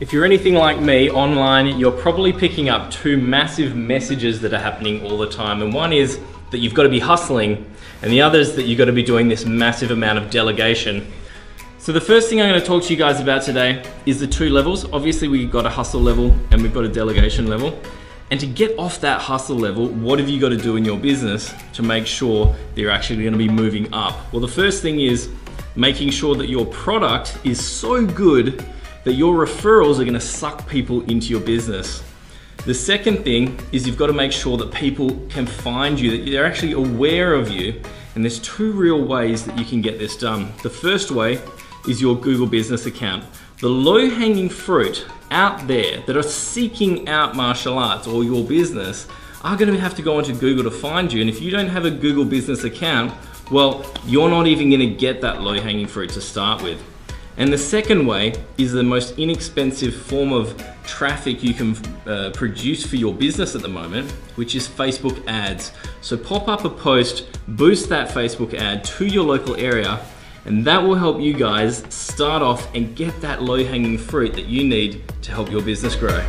If you're anything like me online, you're probably picking up two massive messages that are happening all the time. And one is that you've got to be hustling, and the other is that you've got to be doing this massive amount of delegation. So the first thing I'm going to talk to you guys about today is the two levels. Obviously we've got a hustle level and we've got a delegation level. And to get off that hustle level, what have you got to do in your business to make sure that you're actually going to be moving up? Well, the first thing is making sure that your product is so good that your referrals are gonna suck people into your business. The second thing is you've got to make sure that people can find you, that they're actually aware of you. And there's two real ways that you can get this done. The first way is your Google business account. The low hanging fruit out there that are seeking out martial arts or your business are going to have to go onto Google to find you. And if you don't have a Google business account, well, you're not even going to get that low hanging fruit to start with. And the second way is the most inexpensive form of traffic you can uh, produce for your business at the moment, which is Facebook ads. So pop up a post, boost that Facebook ad to your local area, and that will help you guys start off and get that low hanging fruit that you need to help your business grow.